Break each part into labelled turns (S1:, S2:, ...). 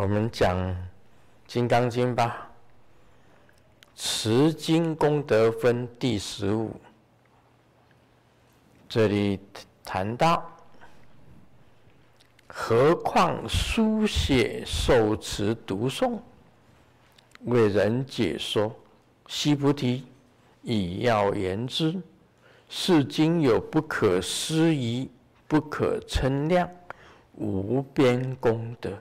S1: 我们讲《金刚经》吧，持经功德分第十五。这里谈到，何况书写、受持、读诵，为人解说。须菩提，以要言之，是经有不可思议、不可称量、无边功德。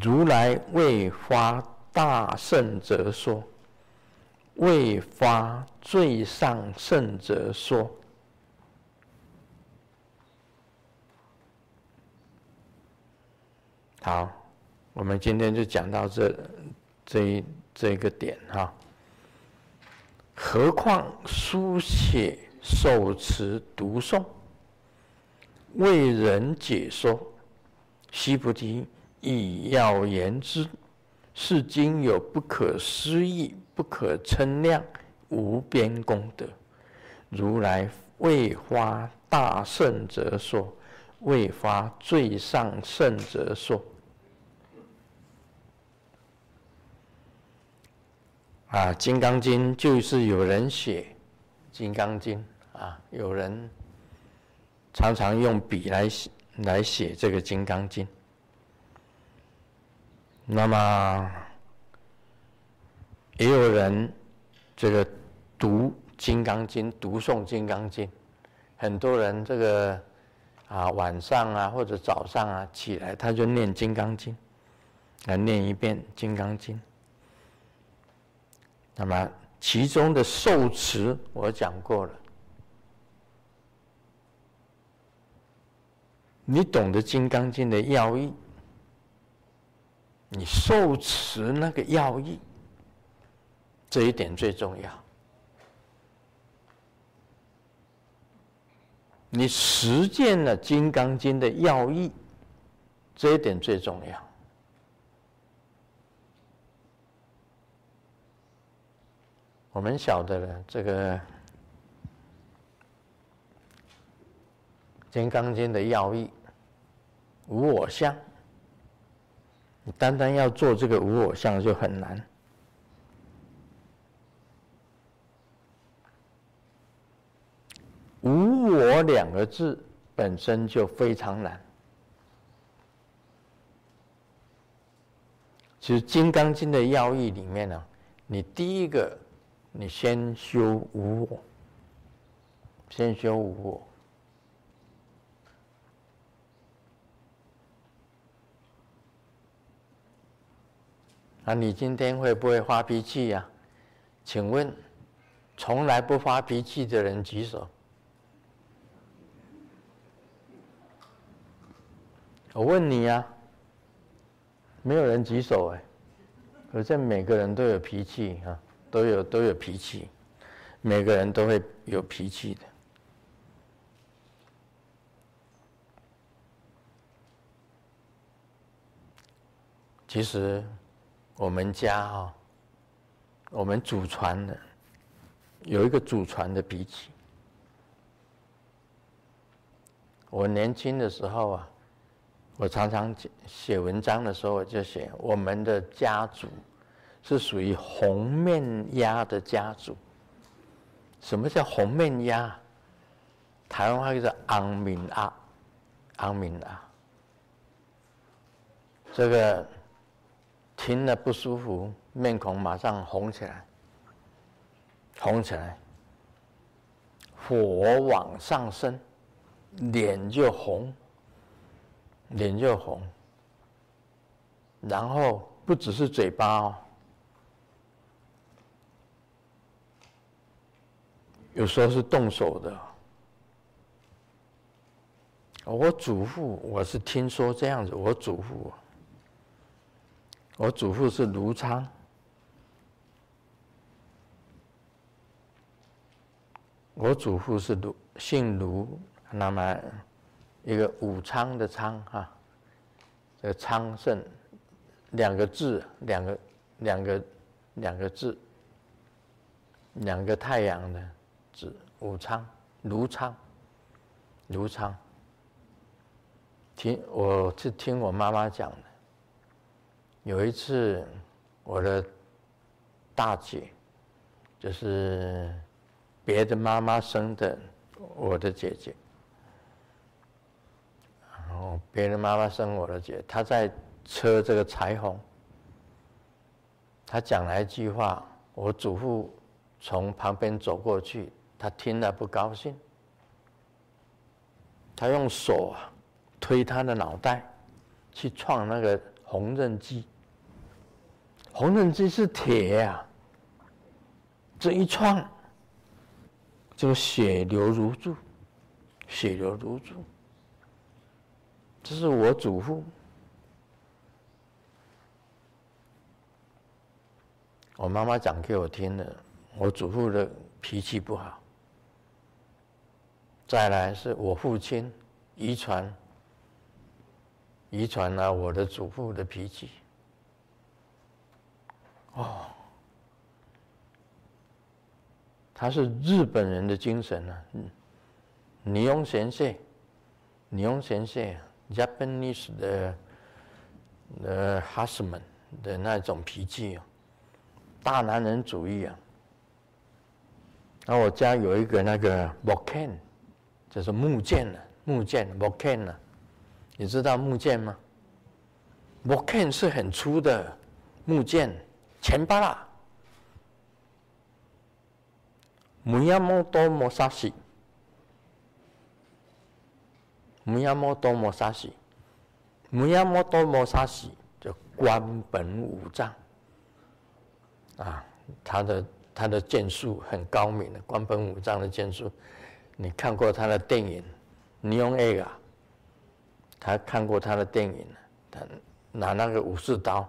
S1: 如来为发大圣者说，为发最上圣者说。好，我们今天就讲到这这一这个点哈。何况书写、受持、读诵，为人解说，须菩提。以要言之，是经有不可思议、不可称量、无边功德。如来为发大圣者说，为发最上圣者说。啊，《金刚经》就是有人写《金刚经》啊，有人常常用笔来写来写这个《金刚经》。那么，也有人这个读《金刚经》、读诵《金刚经》，很多人这个啊晚上啊或者早上啊起来，他就念《金刚经》，来念一遍《金刚经》。那么其中的受持我讲过了，你懂得《金刚经》的要义。你受持那个要义，这一点最重要。你实践了《金刚经》的要义，这一点最重要。我们晓得了这个《金刚经》的要义，无我相。你单单要做这个无我相就很难。无我两个字本身就非常难。其实《金刚经》的要义里面呢，你第一个，你先修无我，先修无我。啊，你今天会不会发脾气呀？请问，从来不发脾气的人举手。我问你呀，没有人举手哎。可是每个人都有脾气啊，都有都有脾气，每个人都会有脾气的。其实。我们家哈，我们祖传的有一个祖传的脾气。我年轻的时候啊，我常常写文章的时候，我就写我们的家族是属于红面鸭的家族。什么叫红面鸭？台湾话叫红面鸭，红面鸭。这个。听了不舒服，面孔马上红起来，红起来，火往上升，脸就红，脸就红，然后不只是嘴巴哦，有时候是动手的。我祖父，我是听说这样子，我祖父。我祖父是卢昌，我祖父是卢，姓卢，那么一个武昌的昌哈，这个昌盛，两个字，两个两个两个字，两个太阳的字，武昌，卢昌，卢昌。听，我是听我妈妈讲的。有一次，我的大姐，就是别的妈妈生的我的姐姐，然后别的妈妈生我的姐，她在车这个彩虹，她讲了一句话，我祖父从旁边走过去，他听了不高兴，他用手啊。推他的脑袋，去撞那个缝纫机。缝纫机是铁呀，这一撞，就血流如注，血流如注。这是我祖父，我妈妈讲给我听的。我祖父的脾气不好。再来是我父亲遗传。遗传了我的祖父的脾气。哦，他是日本人的精神啊，嗯，尼翁先生，尼翁先生，Japanese 的的 husband 的那种脾气啊，大男人主义啊。然后我家有一个那个木剑，就是木剑呢，木剑木剑呢。你知道木剑吗？木剑是很粗的木剑，前巴拉。木亚摩多摩沙西，木亚摩多摩沙西，木亚摩多摩沙西，就关本武藏。啊，他的他的剑术很高明的，关本武藏的剑术，你看过他的电影《尼翁 A》啊？他看过他的电影，他拿那个武士刀，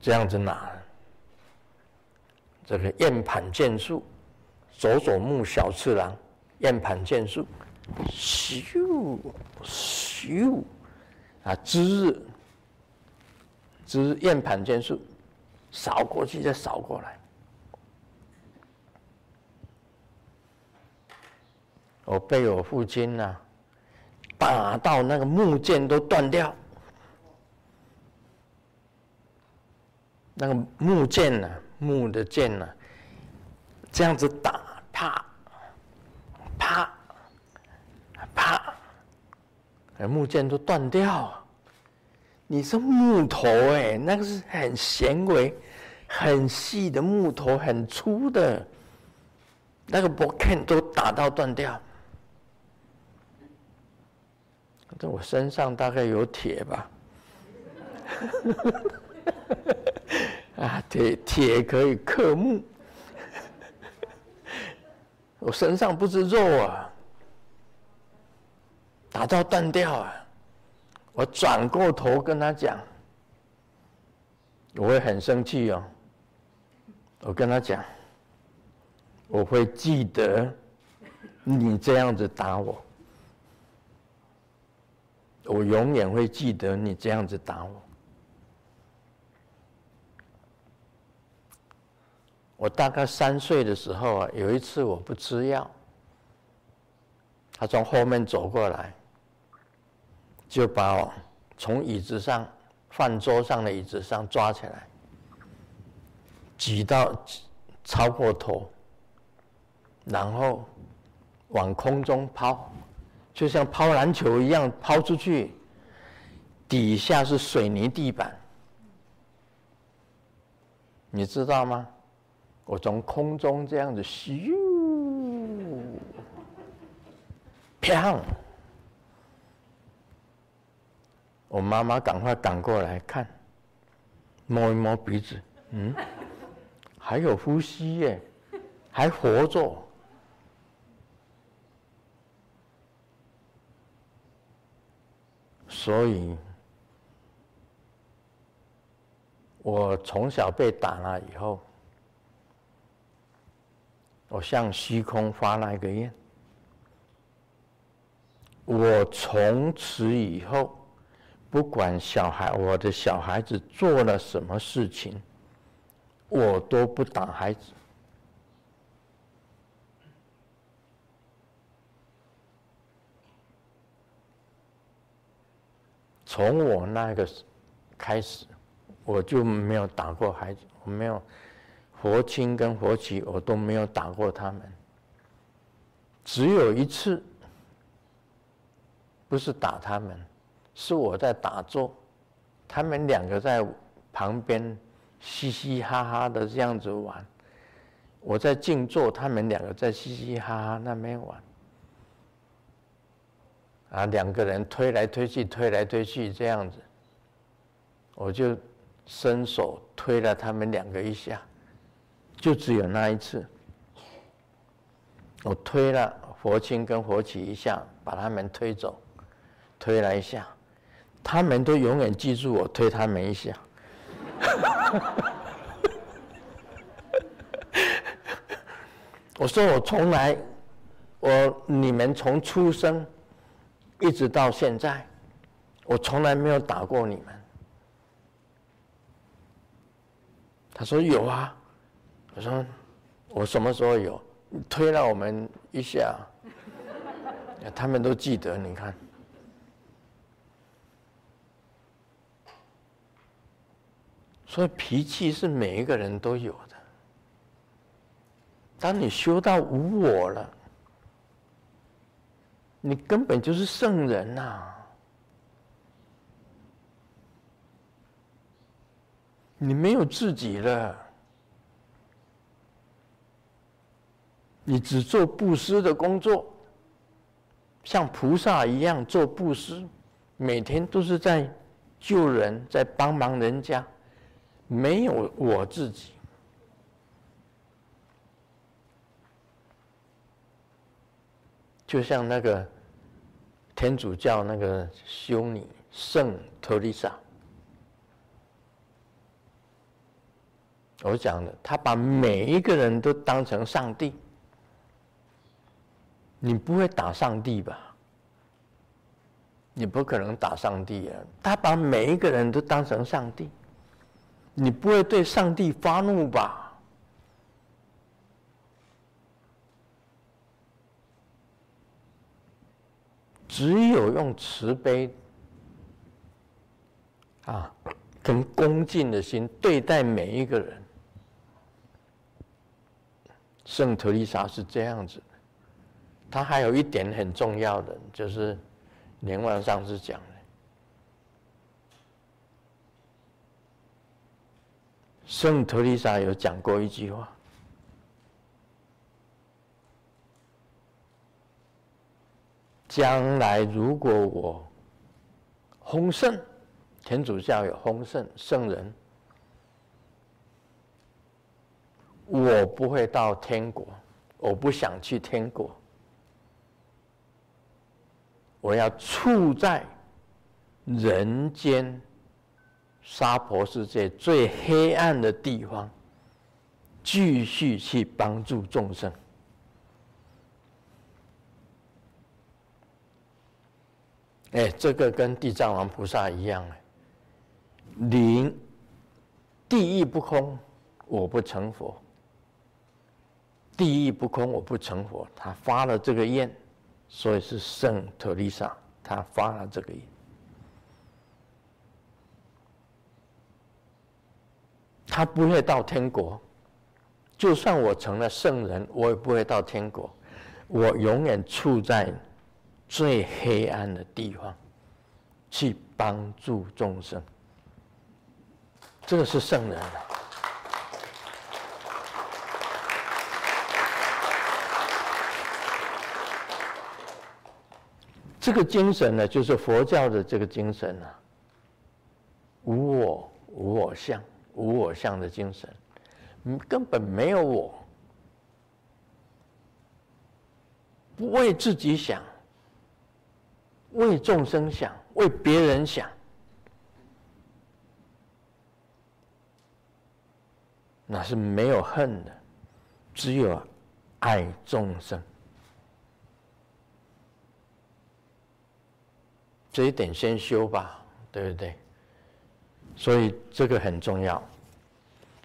S1: 这样子拿，这个燕盘剑术，佐佐木小次郎，燕盘剑术，咻咻，啊，之日之燕盘剑术，扫过去再扫过来，我被我父亲呐、打到那个木剑都断掉，那个木剑呢？木的剑呢？这样子打，啪，啪，啪，木剑都断掉。你是木头哎，那个是很纤维、很细的木头，很粗的，那个木剑都打到断掉。在我身上大概有铁吧，啊，铁铁可以克木，我身上不是肉啊，打到断掉啊！我转过头跟他讲，我会很生气哦。我跟他讲，我会记得你这样子打我。我永远会记得你这样子打我。我大概三岁的时候啊，有一次我不吃药，他从后面走过来，就把我从椅子上、饭桌上的椅子上抓起来，举到超过头，然后往空中抛。就像抛篮球一样抛出去，底下是水泥地板，你知道吗？我从空中这样子咻，砰！我妈妈赶快赶过来看，摸一摸鼻子，嗯，还有呼吸耶，还活着。所以，我从小被打了以后，我向虚空发了一个愿：我从此以后，不管小孩，我的小孩子做了什么事情，我都不打孩子。从我那个开始，我就没有打过孩子，我没有佛亲跟佛耆，我都没有打过他们。只有一次，不是打他们，是我在打坐，他们两个在旁边嘻嘻哈哈的这样子玩，我在静坐，他们两个在嘻嘻哈哈那边玩。啊，两个人推来推去，推来推去这样子，我就伸手推了他们两个一下，就只有那一次，我推了佛亲跟佛起一下，把他们推走，推了一下，他们都永远记住我推他们一下。我说我从来，我你们从出生。一直到现在，我从来没有打过你们。他说有啊，我说我什么时候有？你推了我们一下，他们都记得。你看，所以脾气是每一个人都有的。当你修到无我了。你根本就是圣人呐、你没有自己了，你只做布施的工作，像菩萨一样做布施，每天都是在救人，在帮忙人家，没有我自己。就像那个天主教那个修女圣特丽莎，我讲的，他把每一个人都当成上帝。你不会打上帝吧？你不可能打上帝啊！他把每一个人都当成上帝，你不会对上帝发怒吧？只有用慈悲啊，跟恭敬的心对待每一个人。圣特丽莎是这样子。他还有一点很重要的，就是莲王上师讲的。圣特丽莎有讲过一句话。将来如果我丰盛，天主教有丰盛圣人，我不会到天国，我不想去天国，我要处在人间娑婆世界最黑暗的地方，继续去帮助众生。哎，这个跟地藏王菩萨一样，灵地狱不空，我不成佛。地狱不空，我不成佛。他发了这个愿，所以是圣特丽莎，他发了这个愿。他不会到天国，就算我成了圣人，我也不会到天国，我永远处在。最黑暗的地方，去帮助众生，这个是圣人。这个精神呢，就是佛教的这个精神啊，无我、无我相、无我相的精神，根本没有我，不为自己想。为众生想，为别人想，那是没有恨的，只有爱众生。这一点先修吧，对不对？所以这个很重要。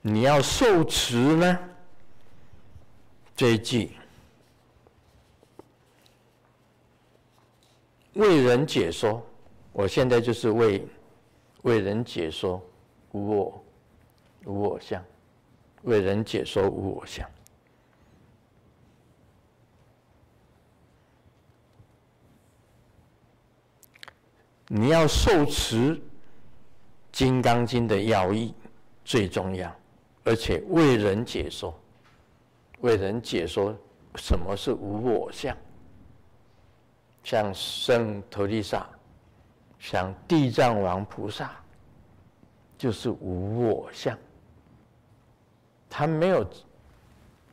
S1: 你要受持呢，这一句。为人解说，我现在就是为为人解说无我无我相，为人解说无我相。你要受持《金刚经》的要义最重要，而且为人解说，为人解说什么是无我相。像圣陀利萨，像地藏王菩萨，就是无我相。他没有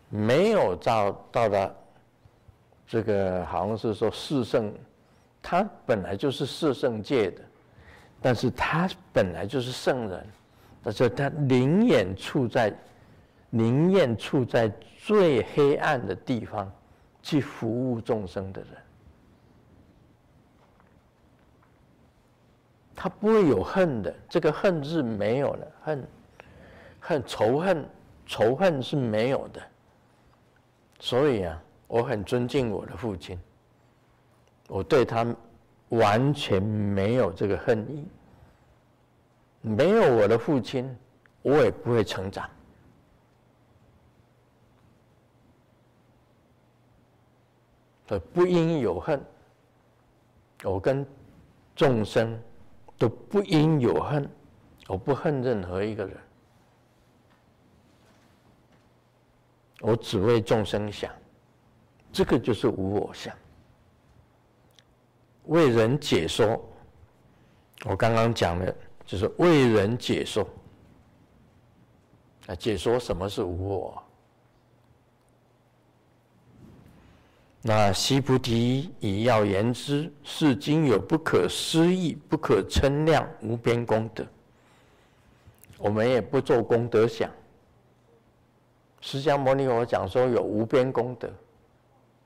S1: 没有到到达这个，好像是说四圣。他本来就是四圣界的，但是他本来就是圣人，但是他宁愿处在宁愿处在最黑暗的地方去服务众生的人，他不会有恨的，这个恨是没有的，恨恨仇恨仇恨是没有的，所以啊，我很尊敬我的父亲。我对他完全没有这个恨意，没有我的父亲，我也不会成长。所以不应有恨，我跟众生都不应有恨，我不恨任何一个人，我只为众生想，这个就是无我相。为人解说，我刚刚讲的，就是为人解说。啊，解说什么是无我？那须菩提以要言之，是今有不可思议、不可称量、无边功德。我们也不做功德想。释迦牟尼佛讲说有无边功德，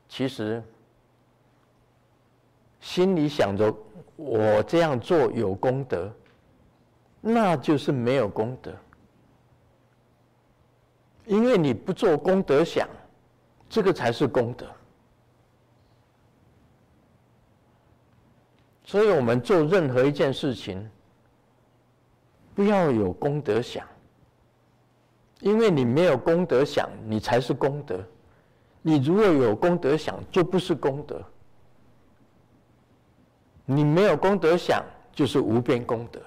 S1: 其实。心里想着我这样做有功德，那就是没有功德，因为你不做功德想，这个才是功德。所以我们做任何一件事情，不要有功德想，因为你没有功德想，你才是功德。你如果有功德想，就不是功德。你没有功德想，就是无边功德。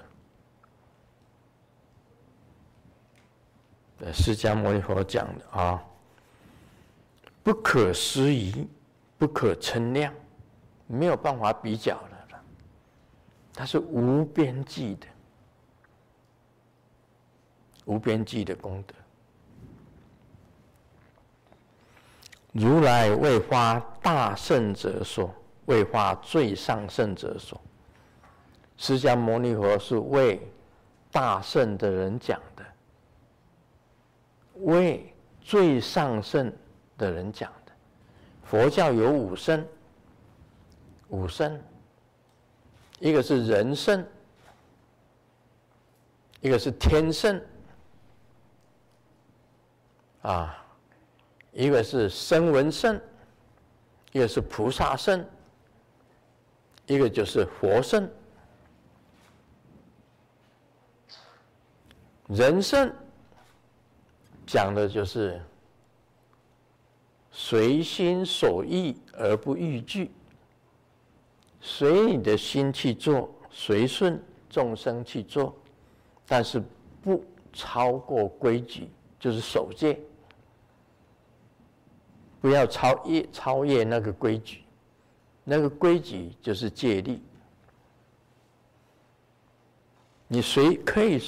S1: 呃释迦牟尼佛讲的啊，不可思议，不可称量，没有办法比较的，它是无边际的，无边际的功德。如来为发大圣者说。为化最上圣者说，释迦牟尼佛是为大圣的人讲的，为最上圣的人讲的。佛教有五圣，五圣，一个是人圣，一个是天圣，啊，一个是声闻圣，一个是菩萨圣。一个就是佛圣，人圣讲的就是随心所欲而不逾矩，随你的心去做，随顺众生去做，但是不超过规矩，就是守戒，不要超越超越那个规矩。那个规矩就是戒律，你随可以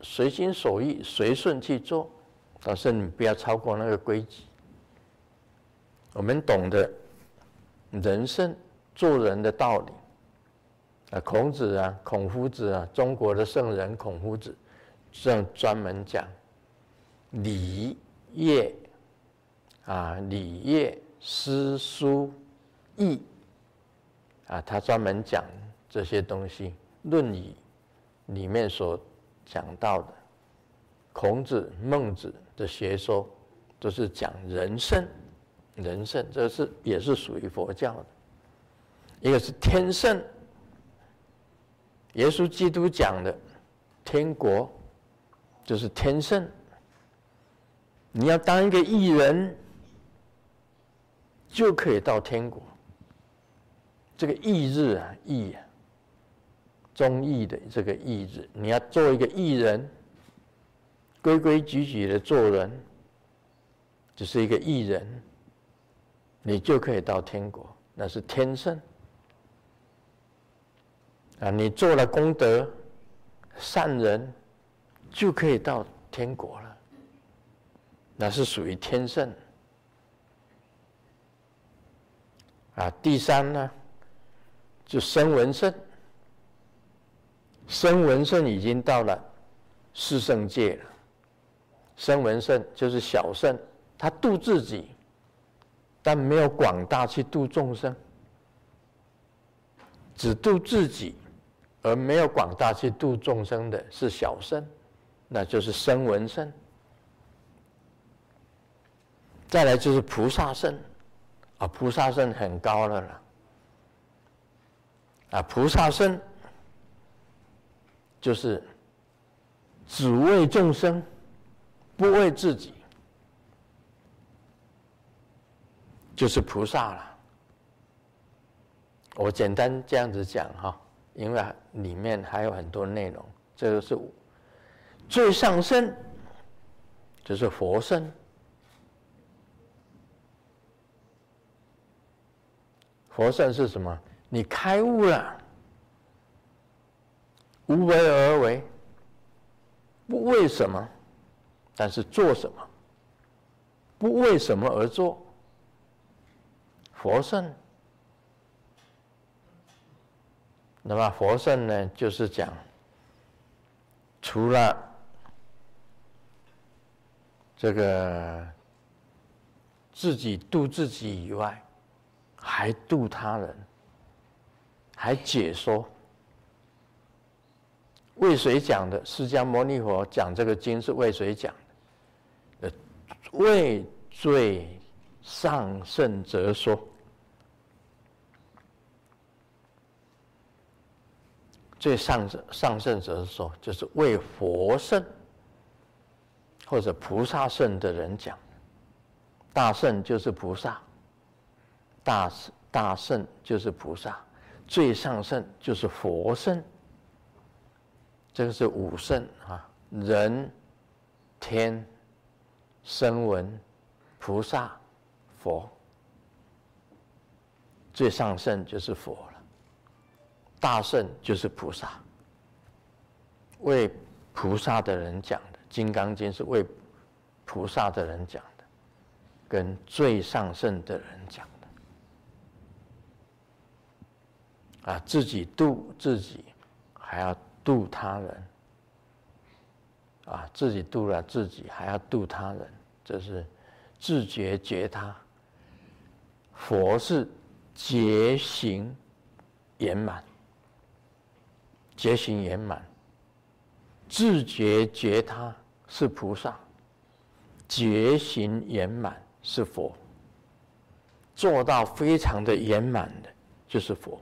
S1: 随心所欲、随顺去做，但是你不要超过那个规矩。我们懂得人生做人的道理啊，孔子啊、孔夫子啊，中国的圣人孔夫子，这样专门讲礼乐啊，礼乐诗书易。啊，他专门讲这些东西，《论语》里面所讲到的，孔子、孟子的学说，都是讲人圣，人圣，这是也是属于佛教的。一个是天圣，耶稣基督讲的天国就是天圣，你要当一个艺人，就可以到天国。这个义日啊，义啊，忠义的这个义日，你要做一个义人，规规矩矩的做人，只是一个义人，你就可以到天国，那是天圣。啊，你做了功德，善人，就可以到天国了，那是属于天圣。啊，第三呢，就生闻圣。生闻圣已经到了四圣界了。生闻圣就是小圣，他度自己，但没有广大去度众生，只度自己，而没有广大去度众生的是小圣，那就是生闻圣。再来就是菩萨圣。啊，菩萨圣很高了了。啊，菩萨身就是只为众生，不为自己，就是菩萨了。我简单这样子讲哈，因为里面还有很多内容。这个是最上身，就是佛身。佛圣是什么？你开悟了，无为而为，不为什么，但是做什么？不为什么而做？佛圣。那么佛圣呢，就是讲，除了这个自己度自己以外。还度他人，还解说。为谁讲的？释迦牟尼佛讲这个经是为谁讲的？呃为最上圣者说。最上上圣者说，就是为佛圣或者菩萨圣的人讲。大圣就是菩萨。大大圣就是菩萨，最上圣就是佛圣。这个是五圣啊，人、天、声闻、菩萨、佛。最上圣就是佛了，大圣就是菩萨。为菩萨的人讲的《金刚经》是为菩萨的人讲的，跟最上圣的人讲。啊，自己度自己，还要度他人。啊，自己度了自己，还要度他人，这是自觉觉他。佛是觉行圆满，觉行圆满，自觉觉他是菩萨，觉行圆满是佛，做到非常的圆满的，就是佛。